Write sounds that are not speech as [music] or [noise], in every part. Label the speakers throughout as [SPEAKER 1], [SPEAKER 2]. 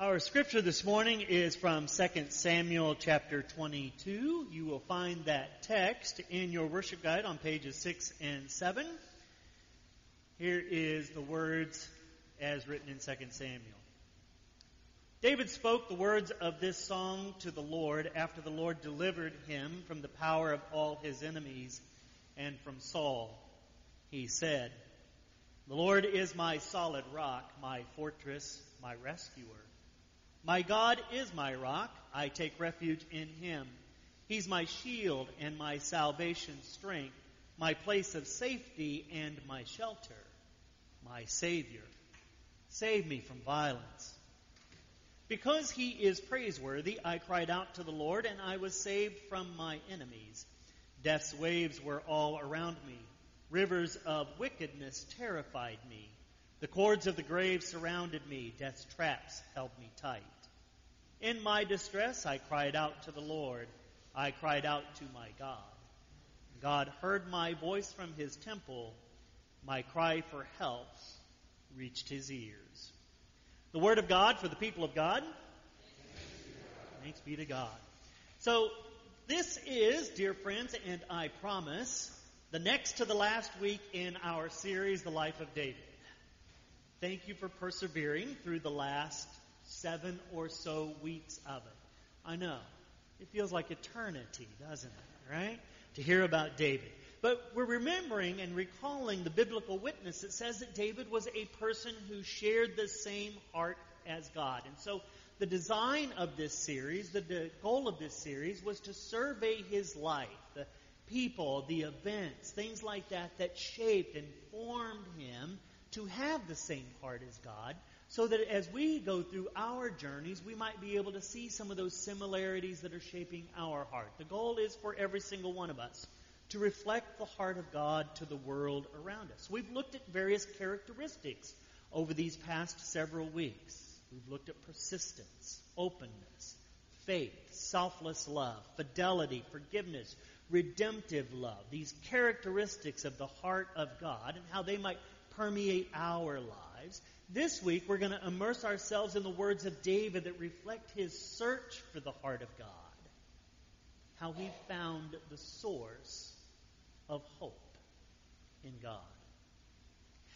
[SPEAKER 1] Our scripture this morning is from 2 Samuel chapter 22. You will find that text in your worship guide on pages 6 and 7. Here is the words as written in 2 Samuel. David spoke the words of this song to the Lord after the Lord delivered him from the power of all his enemies and from Saul. He said, The Lord is my solid rock, my fortress, my rescuer. My God is my rock. I take refuge in him. He's my shield and my salvation strength, my place of safety and my shelter, my Savior. Save me from violence. Because he is praiseworthy, I cried out to the Lord, and I was saved from my enemies. Death's waves were all around me. Rivers of wickedness terrified me. The cords of the grave surrounded me. Death's traps held me tight. In my distress, I cried out to the Lord. I cried out to my God. God heard my voice from his temple. My cry for help reached his ears. The word of God for the people of God. Thanks be to God. So, this is, dear friends, and I promise, the next to the last week in our series, The Life of David. Thank you for persevering through the last seven or so weeks of it. I know. It feels like eternity, doesn't it? Right? To hear about David. But we're remembering and recalling the biblical witness that says that David was a person who shared the same heart as God. And so the design of this series, the, the goal of this series was to survey his life, the people, the events, things like that that shaped and formed him to have the same heart as God, so that as we go through our journeys, we might be able to see some of those similarities that are shaping our heart. The goal is for every single one of us to reflect the heart of God to the world around us. We've looked at various characteristics over these past several weeks. We've looked at persistence, openness, faith, selfless love, fidelity, forgiveness, redemptive love, these characteristics of the heart of God and how they might permeate our lives. This week, we're going to immerse ourselves in the words of David that reflect his search for the heart of God. How he found the source of hope in God.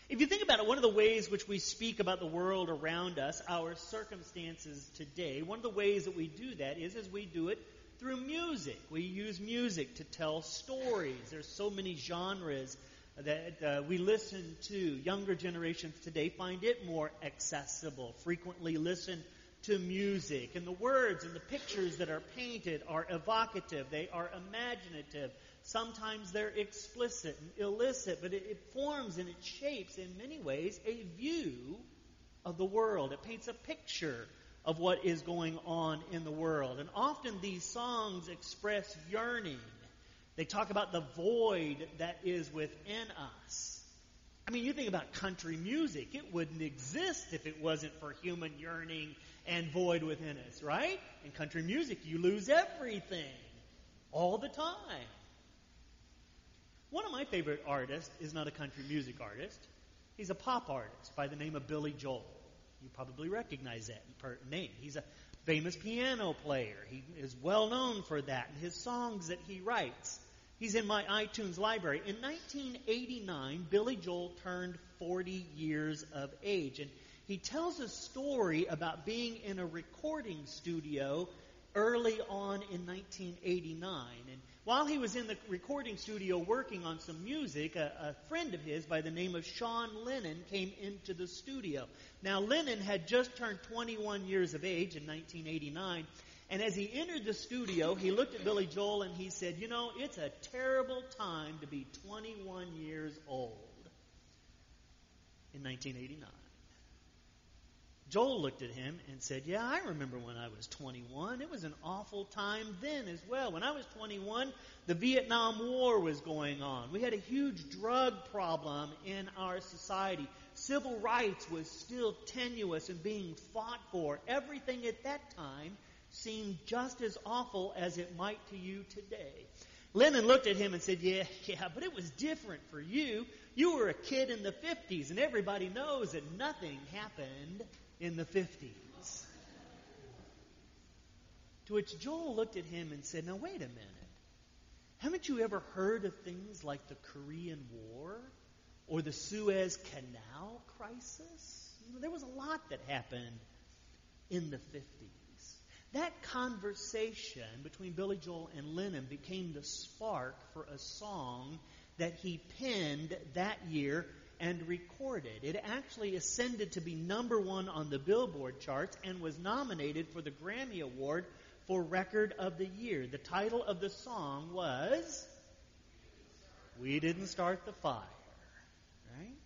[SPEAKER 1] If you think about it, one of the ways which we speak about the world around us, our circumstances today, one of the ways that we do that is as we do it through music. We use music to tell stories. There's so many genres that uh, we listen to. Younger generations today find it more accessible, frequently listen to music. And the words and the pictures that are painted are evocative, they are imaginative. Sometimes they're explicit and illicit, but it, it forms and it shapes in many ways a view of the world. It paints a picture of what is going on in the world. And often these songs express yearning they talk about the void that is within us. I mean, you think about country music. It wouldn't exist if it wasn't for human yearning and void within us, right? In country music, you lose everything all the time. One of my favorite artists is not a country music artist. He's a pop artist by the name of Billy Joel. You probably recognize that name. He's a famous piano player. He is well known for that and his songs that he writes. He's in my iTunes library. In 1989, Billy Joel turned 40 years of age. And he tells a story about being in a recording studio early on in 1989. And while he was in the recording studio working on some music, a, a, friend of his by the name of Sean Lennon came into the studio. Now, Lennon had just turned 21 years of age in 1989, and as he entered the studio, he looked at Billy Joel and he said, You know, it's a terrible time to be 21 years old in 1989. Joel looked at him and said, Yeah, I remember when I was 21. It was an awful time then as well. When I was 21, the Vietnam War was going on. We had a huge drug problem in our society. Civil rights was still tenuous and being fought for. Everything at that time seemed just as awful as it might to you today. Lennon looked at him and said, Yeah, [laughs] yeah, but it was different for you. You were a kid in the 50s, and everybody knows that nothing happened in the 50s. To which Joel looked at him and said, Now, wait a minute. Haven't you ever heard of things like the Korean War or the Suez Canal crisis? There was a lot that happened in the 50s. That conversation between Billy Joel and Lennon became the spark for a song that he penned that year and recorded. It actually ascended to be number one on the Billboard charts and was nominated for the Grammy Award for Record of the Year. The title of the song was We Didn't Start the Fire. Right?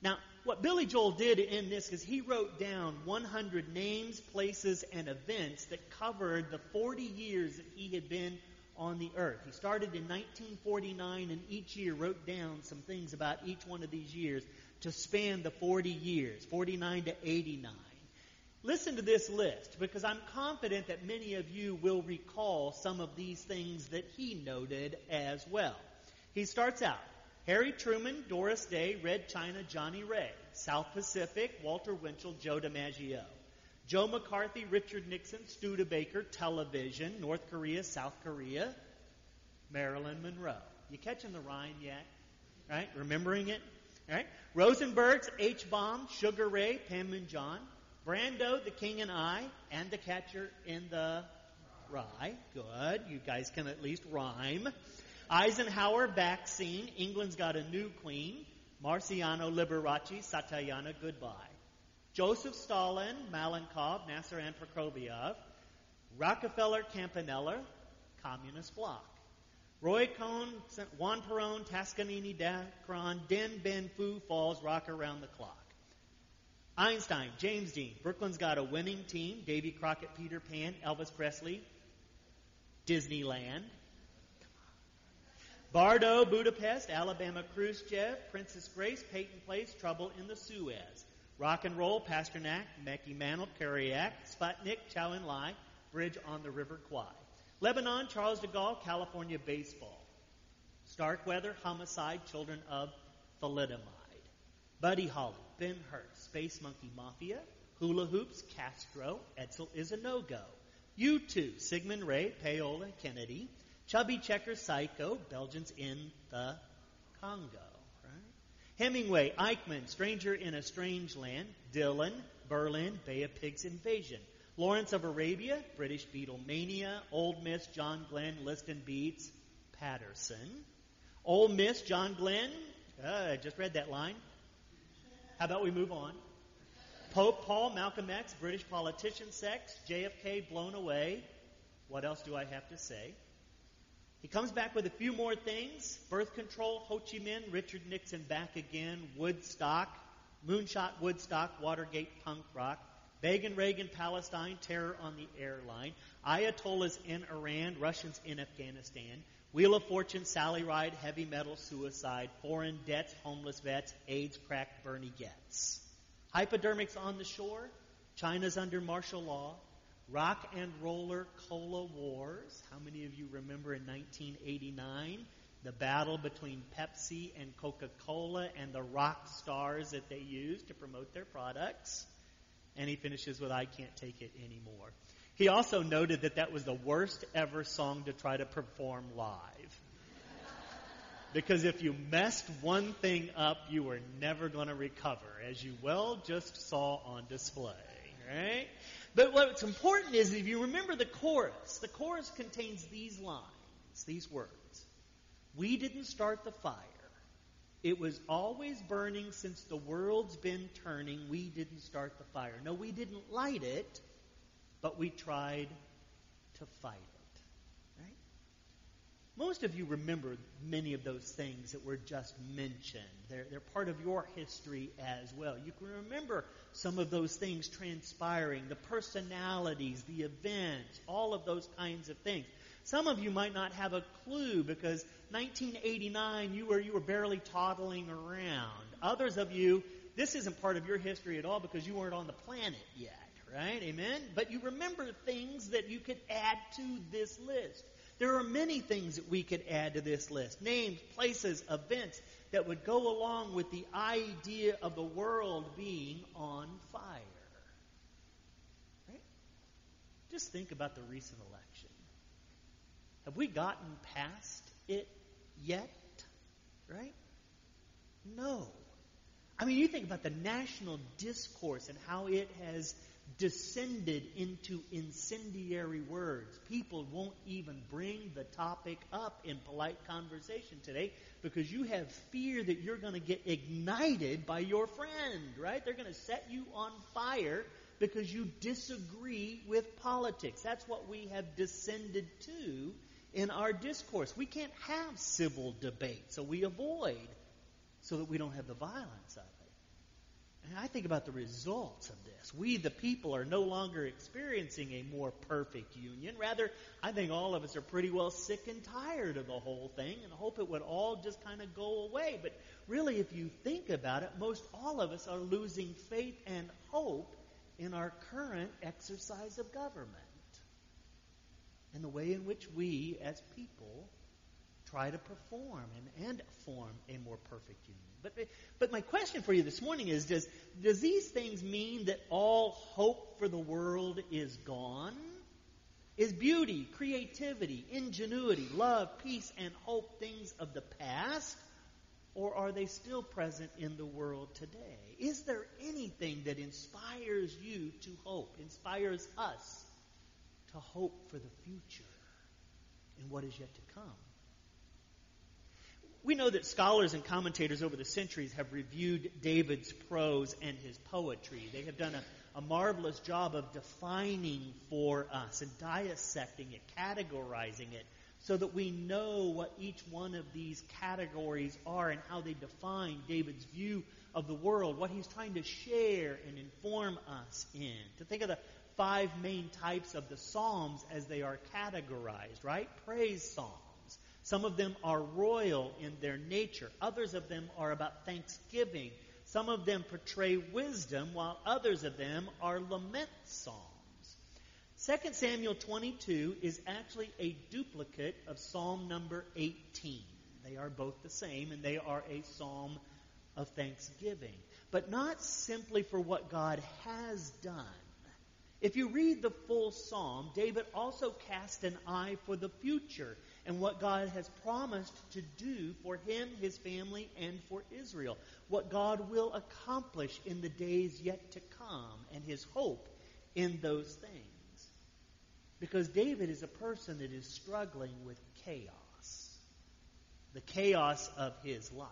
[SPEAKER 1] Now, what Billy Joel did in this is he wrote down 100 names, places, and events that covered the 40 years that he had been on the earth. He started in 1949 and each year wrote down some things about each one of these years to span the 40 years, 49 to 89. Listen to this list because I'm confident that many of you will recall some of these things that he noted as well. He starts out Harry Truman, Doris Day, Red China, Johnnie Ray, South Pacific, Walter Winchell, Joe DiMaggio. Joe McCarthy, Richard Nixon, Studebaker, television, North Korea, South Korea, Marilyn Monroe. You catching the rhyme yet? Right? Remembering it? Right? Rosenberg's H bomb, Sugar Ray, Panmunjom, Brando, The King and I, and The Catcher in the Rye. Good. You guys can at least rhyme. Eisenhower, vaccine. England's got a new queen. Marciano Liberace, Santayana, goodbye. Joseph Stalin, Malenkov, Nasser and Prokofiev, Rockefeller, Campanella, Communist Bloc. Roy Cohn, Juan Perón, Toscanini, Dacron, Dien Bien Phu Falls, Rock Around the Clock. Einstein, James Dean, Brooklyn's got a winning team, Davy Crockett, Peter Pan, Elvis Presley, Disneyland. Bardot, Budapest, Alabama, Khrushchev, Princess Grace, Peyton Place, Trouble in the Suez. Rock and Roll, Pasternak, Mickey Mantle, Kerouac, Sputnik, Chou En-Lai, Bridge on the River Kwai. Lebanon, Charles de Gaulle, California baseball. Starkweather, Homicide, Children of Thalidomide. Buddy Holly, Ben Hur, Space Monkey Mafia. Hula Hoops, Castro, Edsel is a no-go. U2, Syngman Rhee, Payola Kennedy. Chubby Checker, Psycho, Belgians in the Congo. Hemingway, Eichmann, Stranger in a Strange Land, Dylan, Berlin, Bay of Pigs Invasion. Lawrence of Arabia, British Beatlemania, Ole Miss, John Glenn, Liston Beats, Patterson. Ole Miss, John Glenn, uh, I just read that line. How about we move on? Pope Paul, Malcolm X, British politician sex, JFK blown away. What else do I have to say? He comes back with a few more things. Birth control, Ho Chi Minh, Richard Nixon back again, Woodstock, Moonshot Woodstock, Watergate punk rock, Begin Reagan Palestine, terror on the airline, Ayatollahs in Iran, Russians in Afghanistan, Wheel of Fortune, Sally Ride, heavy metal, suicide, foreign debts, homeless vets, AIDS, crack, Bernie Goetz. Hypodermics on the shore, China's under martial law, Rock and Roller Cola Wars. How many of you remember in 1989 the battle between Pepsi and Coca Cola and the rock stars that they used to promote their products? And he finishes with, I can't take it anymore. He also noted that that was the worst ever song to try to perform live. [laughs] because if you messed one thing up, you were never going to recover, as you well just saw on display. Right? But what's important is if you remember the chorus, the chorus contains these lines, these words. We didn't start the fire. It was always burning since the world's been turning. We didn't start the fire. No, we didn't light it, but we tried to fight it. Most of you remember many of those things that were just mentioned. They're, they're part of your history as well. You can remember some of those things transpiring, the personalities, the events, all of those kinds of things. Some of you might not have a clue because 1989 you were you were barely toddling around. Others of you, this isn't part of your history at all because you weren't on the planet yet, right? Amen. But you remember things that you could add to this list. There are many things that we could add to this list names, places, events that would go along with the idea of the world being on fire. Right? just think about the recent election. Have we gotten past it yet? Right? No. I mean, you think about the national discourse and how it has descended into incendiary words. People won't even bring the topic up in polite conversation today because you have fear that you're going to get ignited by your friend, right? They're going to set you on fire because you disagree with politics. That's what we have descended to in our discourse. We can't have civil debate, so we avoid so that we don't have the violence of it. And I think about the results of this. We, the people, are no longer experiencing a more perfect union. Rather, I think all of us are pretty well sick and tired of the whole thing and hope it would all just kind of go away. But really, if you think about it, most all of us are losing faith and hope in our current exercise of government and the way in which we, as people, try to perform and, and form a more perfect union. But, but my question for you this morning is does, does these things mean that all hope for the world is gone? Is beauty, creativity, ingenuity, love, peace, and hope things of the past? Or are they still present in the world today? Is there anything that inspires you to hope, inspires us to hope for the future and what is yet to come? We know that scholars and commentators over the centuries have reviewed David's prose and his poetry. They have done a, a, marvelous job of defining for us and dissecting it, categorizing it, so that we know what each one of these categories are and how they define David's view of the world, what he's trying to share and inform us in. To think of the five main types of the Psalms as they are categorized, right? Praise Psalms. Some of them are royal in their nature. Others of them are about thanksgiving. Some of them portray wisdom, while others of them are lament psalms. 2 Samuel 22 is actually a duplicate of Psalm number 18. They are both the same, and they are a psalm of thanksgiving. But not simply for what God has done. If you read the full psalm, David also cast an eye for the future and what God has promised to do for him, his family, and for Israel. What God will accomplish in the days yet to come, and his hope in those things. Because David is a person that is struggling with chaos, the chaos of his life.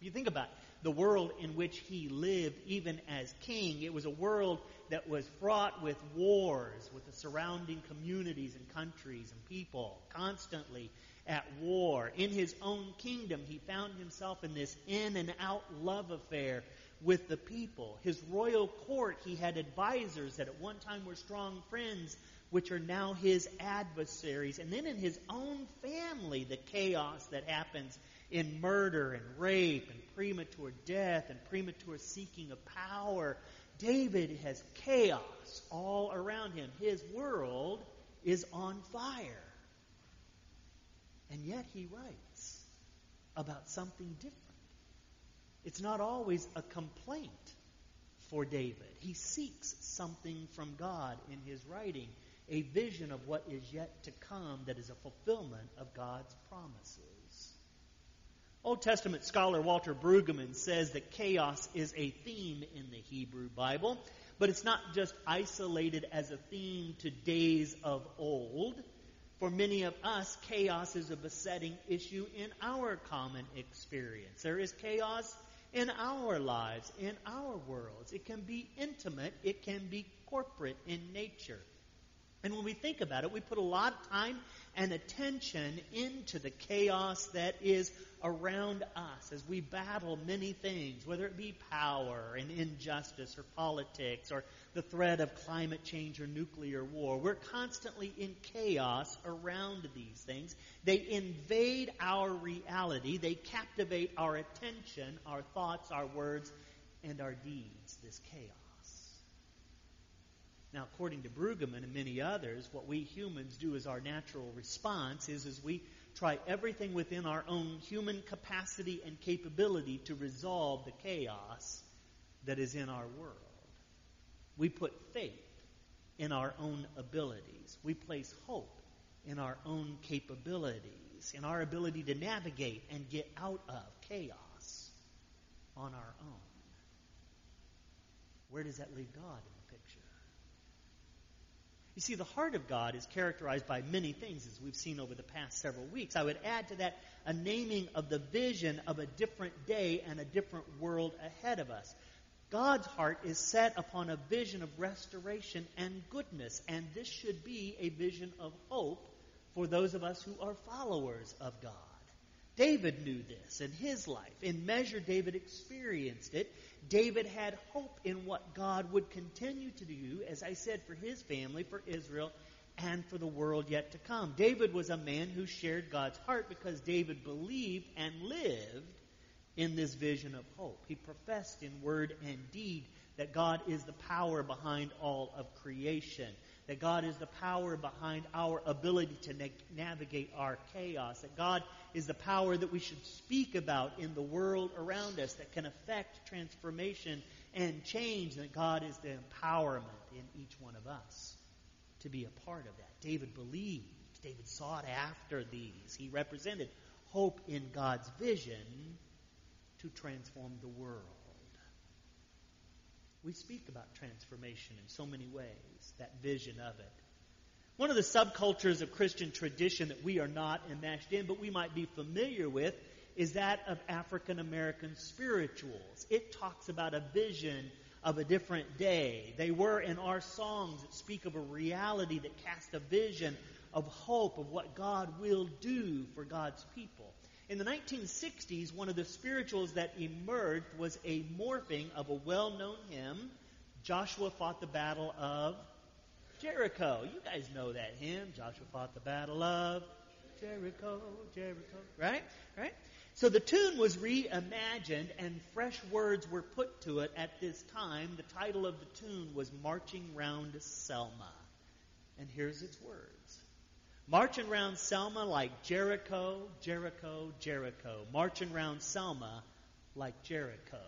[SPEAKER 1] You think about the world in which he lived, even as king. It was a world that was fraught with wars with the surrounding communities and countries and people, constantly at war. In his own kingdom, he found himself in this in and out love affair with the people. His royal court, he had advisors that at one time were strong friends which are now his adversaries. And then in his own family, the chaos that happens in murder and rape and premature death and premature seeking of power. David has chaos all around him. His world is on fire. And yet he writes about something different. It's not always a complaint for David. He seeks something from God in his writing a vision of what is yet to come that is a fulfillment of God's promises. Old Testament scholar Walter Brueggemann says that chaos is a theme in the Hebrew Bible, but it's not just isolated as a theme to days of old. For many of us, chaos is a besetting issue in our common experience. There is chaos in our lives, in our worlds. It can be intimate, it can be corporate in nature. And when we think about it, we put a lot of time and attention into the chaos that is around us as we battle many things, whether it be power and injustice or politics or the threat of climate change or nuclear war. We're constantly in chaos around these things. They invade our reality. They captivate our attention, our thoughts, our words, and our deeds, this chaos. Now, according to Brueggemann and many others, what we humans do as our natural response is, is we try everything within our own human capacity and capability to resolve the chaos that is in our world. We put faith in our own abilities. We place hope in our own capabilities, in our ability to navigate and get out of chaos on our own. Where does that leave God? You see, the heart of God is characterized by many things, as we've seen over the past several weeks. I would add to that a naming of the vision of a different day and a different world ahead of us. God's heart is set upon a vision of restoration and goodness, and this should be a vision of hope for those of us who are followers of God. David knew this in his life. In measure, David experienced it. David had hope in what God would continue to do, as I said, for his family, for Israel, and for the world yet to come. David was a man who shared God's heart because David believed and lived in this vision of hope. He professed in word and deed that God is the power behind all of creation, that God is the power behind our ability to na- navigate our chaos, that God is the power that we should speak about in the world around us that can affect transformation and change, and that God is the empowerment in each one of us to be a part of that. David believed. David sought after these. He represented hope in God's vision to transform the world. We speak about transformation in so many ways, that vision of it. One of the subcultures of Christian tradition that we are not enmeshed in, but we might be familiar with, is that of African American spirituals. It talks about a vision of a different day. They were in our songs that speak of a reality that cast a vision of hope of what God will do for God's people. In the 1960s, one of the spirituals that emerged was a morphing of a well known hymn, Joshua Fought the Battle of Jericho. You guys know that hymn, Joshua Fought the Battle of Jericho, Jericho, right? Right? So the tune was reimagined and fresh words were put to it at this time. The title of the tune was Marching Round Selma. And here's its words Marching round Selma like Jericho, Jericho, Jericho. Marching round Selma like Jericho.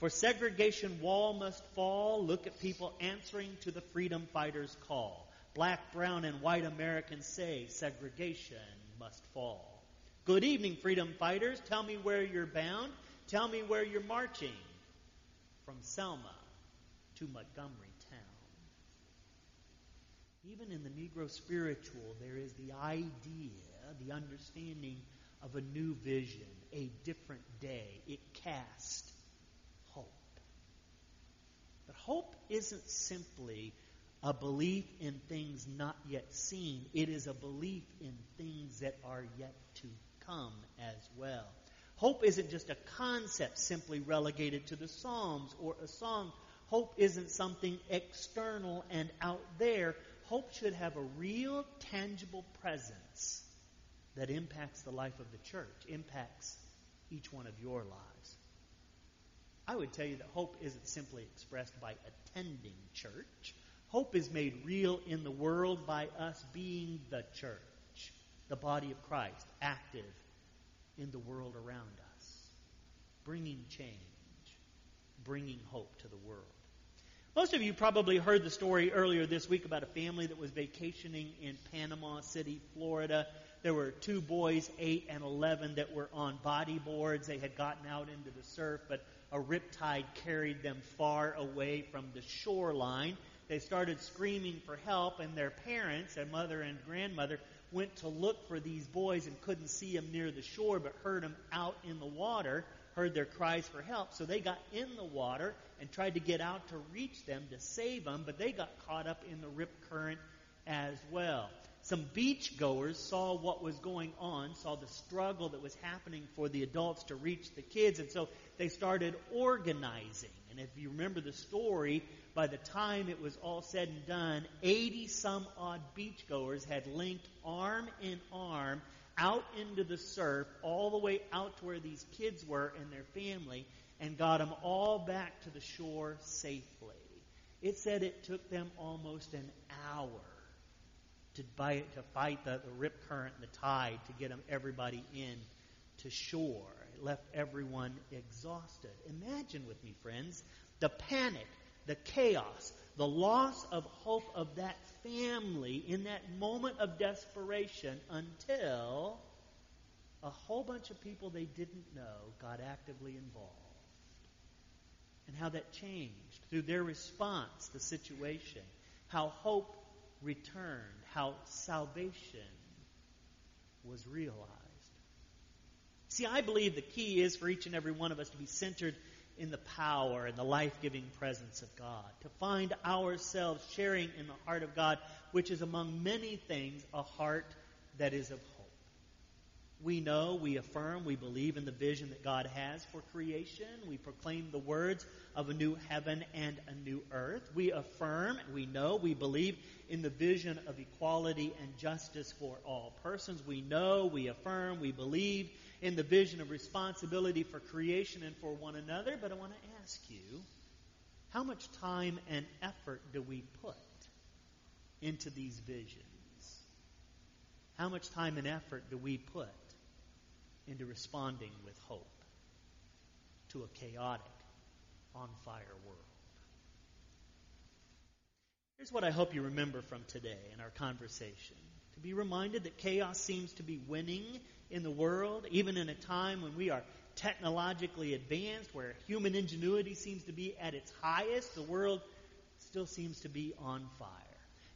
[SPEAKER 1] For segregation wall must fall. Look at people answering to the freedom fighters' call. Black, brown, and white Americans say segregation must fall. Good evening, freedom fighters. Tell me where you're bound. Tell me where you're marching. From Selma to Montgomery even in the Negro spiritual, there is the idea, the understanding of a new vision, a different day. It casts hope. But hope isn't simply a belief in things not yet seen, it is a belief in things that are yet to come as well. Hope isn't just a concept simply relegated to the Psalms or a song. Hope isn't something external and out there hope should have a real, tangible presence that impacts the life of the church, impacts each one of your lives. I would tell you that hope isn't simply expressed by attending church. Hope is made real in the world by us being the church, the body of Christ, active in the world around us, bringing change, bringing hope to the world. Most of you probably heard the story earlier this week about a family that was vacationing in Panama City, Florida. There were two boys, 8 and 11, that were on bodyboards. They had gotten out into the surf, but a riptide carried them far away from the shoreline. They started screaming for help, and their parents, their mother and grandmother, went to look for these boys and couldn't see them near the shore, but heard them out in the water heard their cries for help. So they got in the water and tried to get out to reach them to save them, but they got caught up in the rip current as well. Some beachgoers saw what was going on, saw the struggle that was happening for the adults to reach the kids, and so they started organizing. And if you remember the story, by the time it was all said and done, 80 some odd beachgoers had linked arm in arm out into the surf, all the way out to where these kids were and their family, and got them all back to the shore safely. It said it took them almost an hour to, to fight the, the rip current and the tide to get them everybody in to shore. It left everyone exhausted. Imagine with me, friends, the panic, the chaos, the loss of hope of that family in that moment of desperation until a whole bunch of people they didn't know got actively involved. And how that changed through their response the situation. How hope returned. How salvation was realized. See, I believe the key is for each and every one of us to be centered in the power and the life giving presence of God, to find ourselves sharing in the heart of God, which is among many things a heart that is of. We know, we affirm, we believe in the vision that God has for creation. We proclaim the words of a new heaven and a new earth. We affirm, we know, we believe in the vision of equality and justice for all persons. We know, we affirm, we believe in the vision of responsibility for creation and for one another. But I want to ask you, how much time and effort do we put into these visions? How much time and effort do we put into responding with hope to a chaotic, on fire world? Here's what I hope you remember from today in our conversation. To be reminded that chaos seems to be winning in the world, even in a time when we are technologically advanced, where human ingenuity seems to be at its highest, the world still seems to be on fire.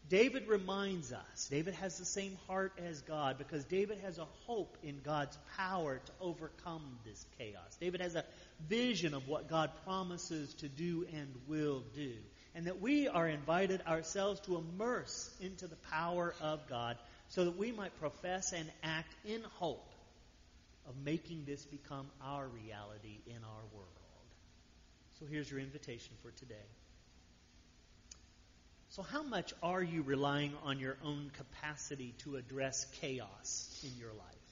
[SPEAKER 1] David reminds us, David has the same heart as God because David has a hope in God's power to overcome this chaos. David has a vision of what God promises to do and will do. And that we are invited ourselves to immerse into the power of God so that we might profess and act in hope of making this become our reality in our world. So here's your invitation for today. So, how much are you relying on your own capacity to address chaos in your life?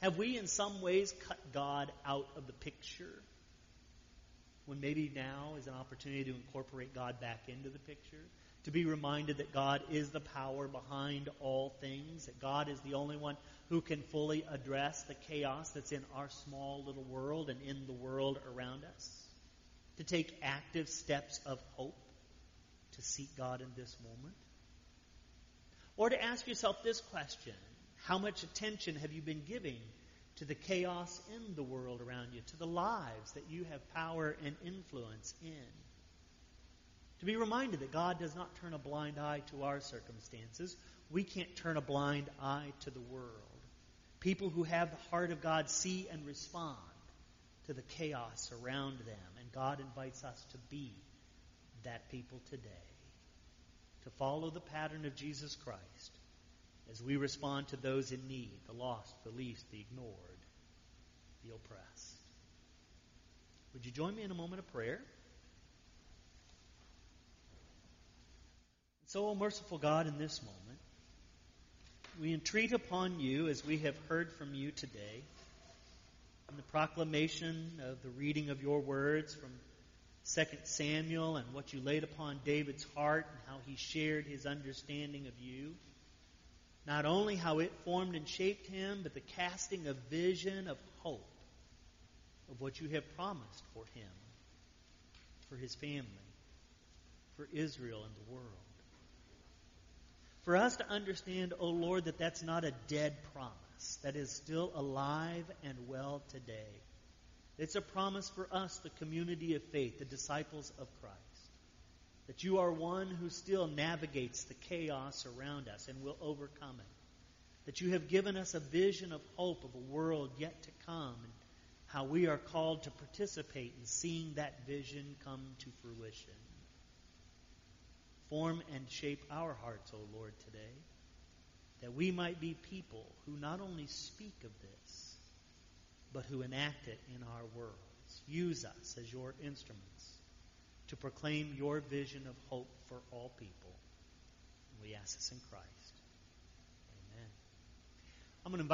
[SPEAKER 1] Have we, in some ways, cut God out of the picture when maybe now is an opportunity to incorporate God back into the picture? To be reminded that God is the power behind all things, that God is the only one who can fully address the chaos that's in our small little world and in the world around us. To take active steps of hope to seek God in this moment? Or to ask yourself this question How much attention have you been giving to the chaos in the world around you, to the lives that you have power and influence in? To be reminded that God does not turn a blind eye to our circumstances. We can't turn a blind eye to the world. People who have the heart of God see and respond to the chaos around them, and God invites us to be that people today. To follow the pattern of Jesus Christ as we respond to those in need, the lost, the least, the ignored, the oppressed. Would you join me in a moment of prayer? So, merciful God, in this moment, we entreat upon you, as we have heard from you today, in the proclamation of the reading of your words from 2 Samuel and what you laid upon David's heart and how he shared his understanding of you. Not only how it formed and shaped him, but the casting of vision of hope of what you have promised for him, for his family, for Israel and the world. For us to understand, O oh Lord, that that's not a dead promise, that is still alive and well today it's a promise for us, the community of faith, the disciples of Christ, that you are one who still navigates the chaos around us and will overcome it. That you have given us a vision of hope of a world yet to come and how we are called to participate in seeing that vision come to fruition. Form and shape our hearts, O Lord, today, that we might be people who not only speak of this, but who enact it in our worlds. Use us as your instruments to proclaim your vision of hope for all people. We ask this in Christ. Amen. I'm going to